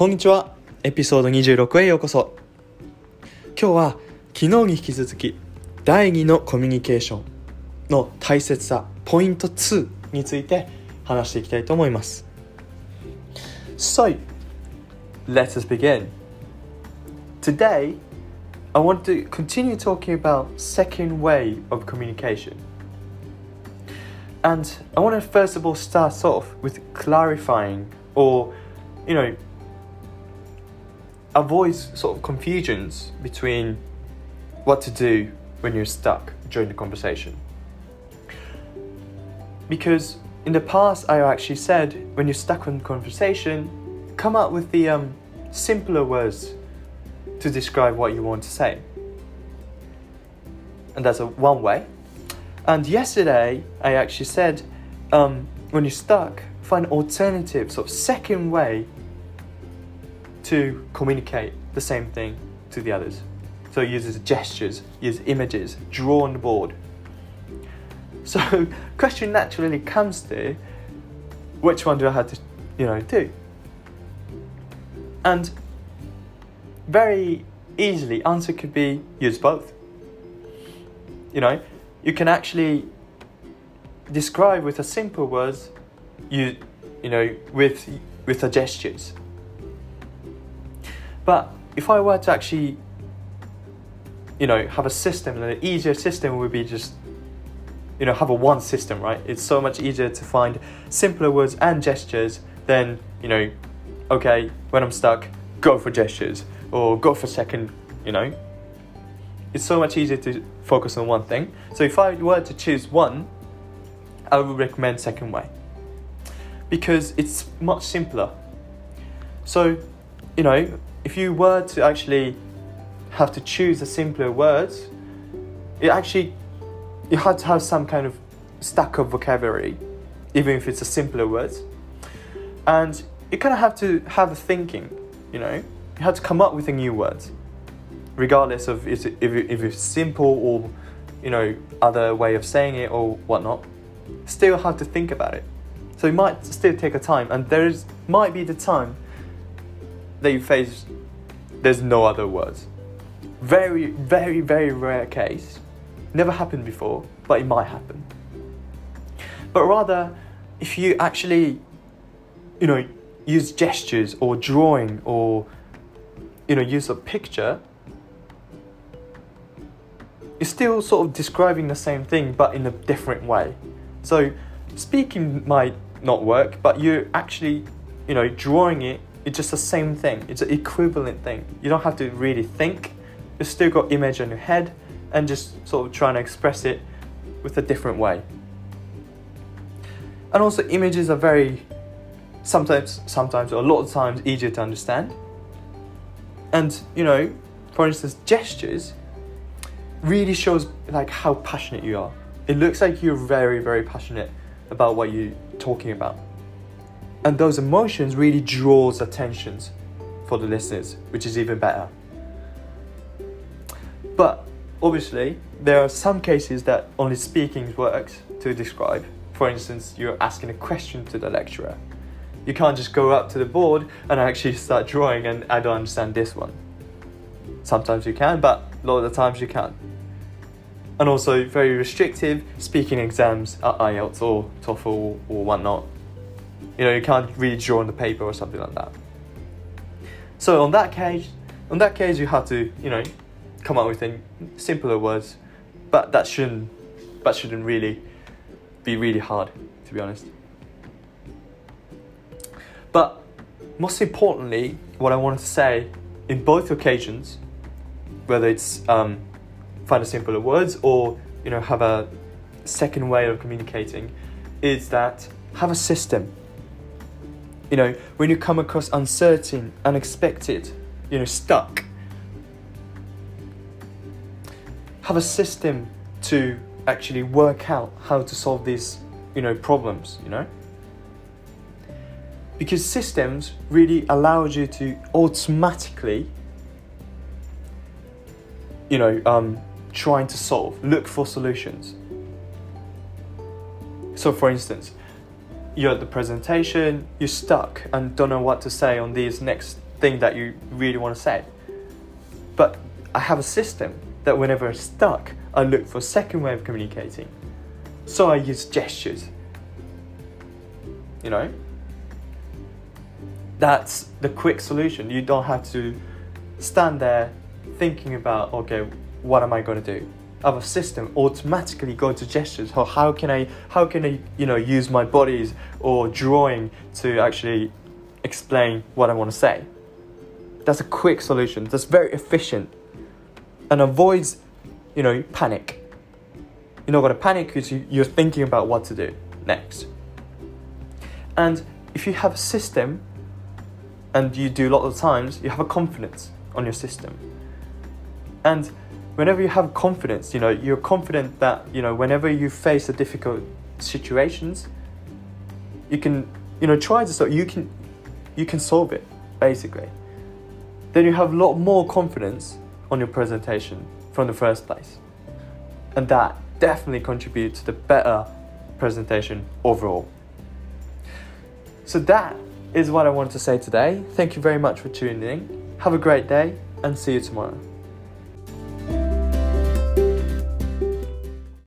こんにちはエピソード26へようこそ今日は昨日に引き続き第2のコミュニケーションの大切さポイント2について話していきたいと思います So, let us begin Today, I want to continue talking about second way of communication And I want to first of all start off with clarifying or, you know, avoid sort of confusions between what to do when you're stuck during the conversation. Because in the past, I actually said when you're stuck in conversation, come up with the um, simpler words to describe what you want to say. And that's a one way. And yesterday, I actually said, um, when you're stuck, find alternative, sort of second way to communicate the same thing to the others. So uses gestures, use images, draw on the board. So question naturally comes to which one do I have to, you know, do? And very easily answer could be use both. You know, you can actually describe with a simple words you you know with with the gestures but if i were to actually you know have a system an easier system would be just you know have a one system right it's so much easier to find simpler words and gestures than you know okay when i'm stuck go for gestures or go for second you know it's so much easier to focus on one thing. So if I were to choose one, I would recommend second way because it's much simpler. So, you know, if you were to actually have to choose a simpler word, it actually you had to have some kind of stack of vocabulary, even if it's a simpler word. And you kind of have to have a thinking, you know, you have to come up with a new word, regardless of if, if it's simple or you know other way of saying it or whatnot. Still have to think about it. So it might still take a time and there is might be the time that you face there's no other words. Very very very rare case. Never happened before but it might happen. But rather if you actually you know use gestures or drawing or you know use a picture you're still sort of describing the same thing but in a different way. So speaking might not work, but you're actually, you know, drawing it, it's just the same thing. It's an equivalent thing. You don't have to really think. You've still got image in your head and just sort of trying to express it with a different way. And also images are very sometimes sometimes a lot of times easier to understand. And you know, for instance, gestures really shows like how passionate you are. It looks like you're very, very passionate about what you're talking about. And those emotions really draws attentions for the listeners, which is even better. But obviously, there are some cases that only speaking works to describe. For instance, you're asking a question to the lecturer. You can't just go up to the board and actually start drawing and I don't understand this one. Sometimes you can, but a lot of the times you can't and also very restrictive speaking exams at IELTS or TOEFL or whatnot. You know, you can't really draw on the paper or something like that. So on that case, on that case, you have to, you know, come up with simpler words, but that shouldn't, that shouldn't really be really hard, to be honest. But most importantly, what I wanted to say in both occasions, whether it's um, find a simpler words or you know have a second way of communicating is that have a system you know when you come across uncertain unexpected you know stuck have a system to actually work out how to solve these you know problems you know because systems really allows you to automatically you know um, trying to solve, look for solutions. So, for instance, you're at the presentation, you're stuck and don't know what to say on these next thing that you really want to say. But I have a system that whenever I'm stuck, I look for a second way of communicating. So I use gestures. You know? That's the quick solution. You don't have to stand there thinking about, okay, what am I going to do? Have a system automatically go to gestures. How, how can I how can I you know use my bodies or drawing to actually explain what I want to say? That's a quick solution. That's very efficient and avoids you know panic. You're not going to panic because you, you're thinking about what to do next. And if you have a system and you do a lot of times, you have a confidence on your system. And whenever you have confidence, you know, you're confident that, you know, whenever you face a difficult situations, you can, you know, try to solve you can you can solve it, basically. Then you have a lot more confidence on your presentation from the first place. And that definitely contributes to the better presentation overall. So that is what I wanted to say today. Thank you very much for tuning in. Have a great day and see you tomorrow.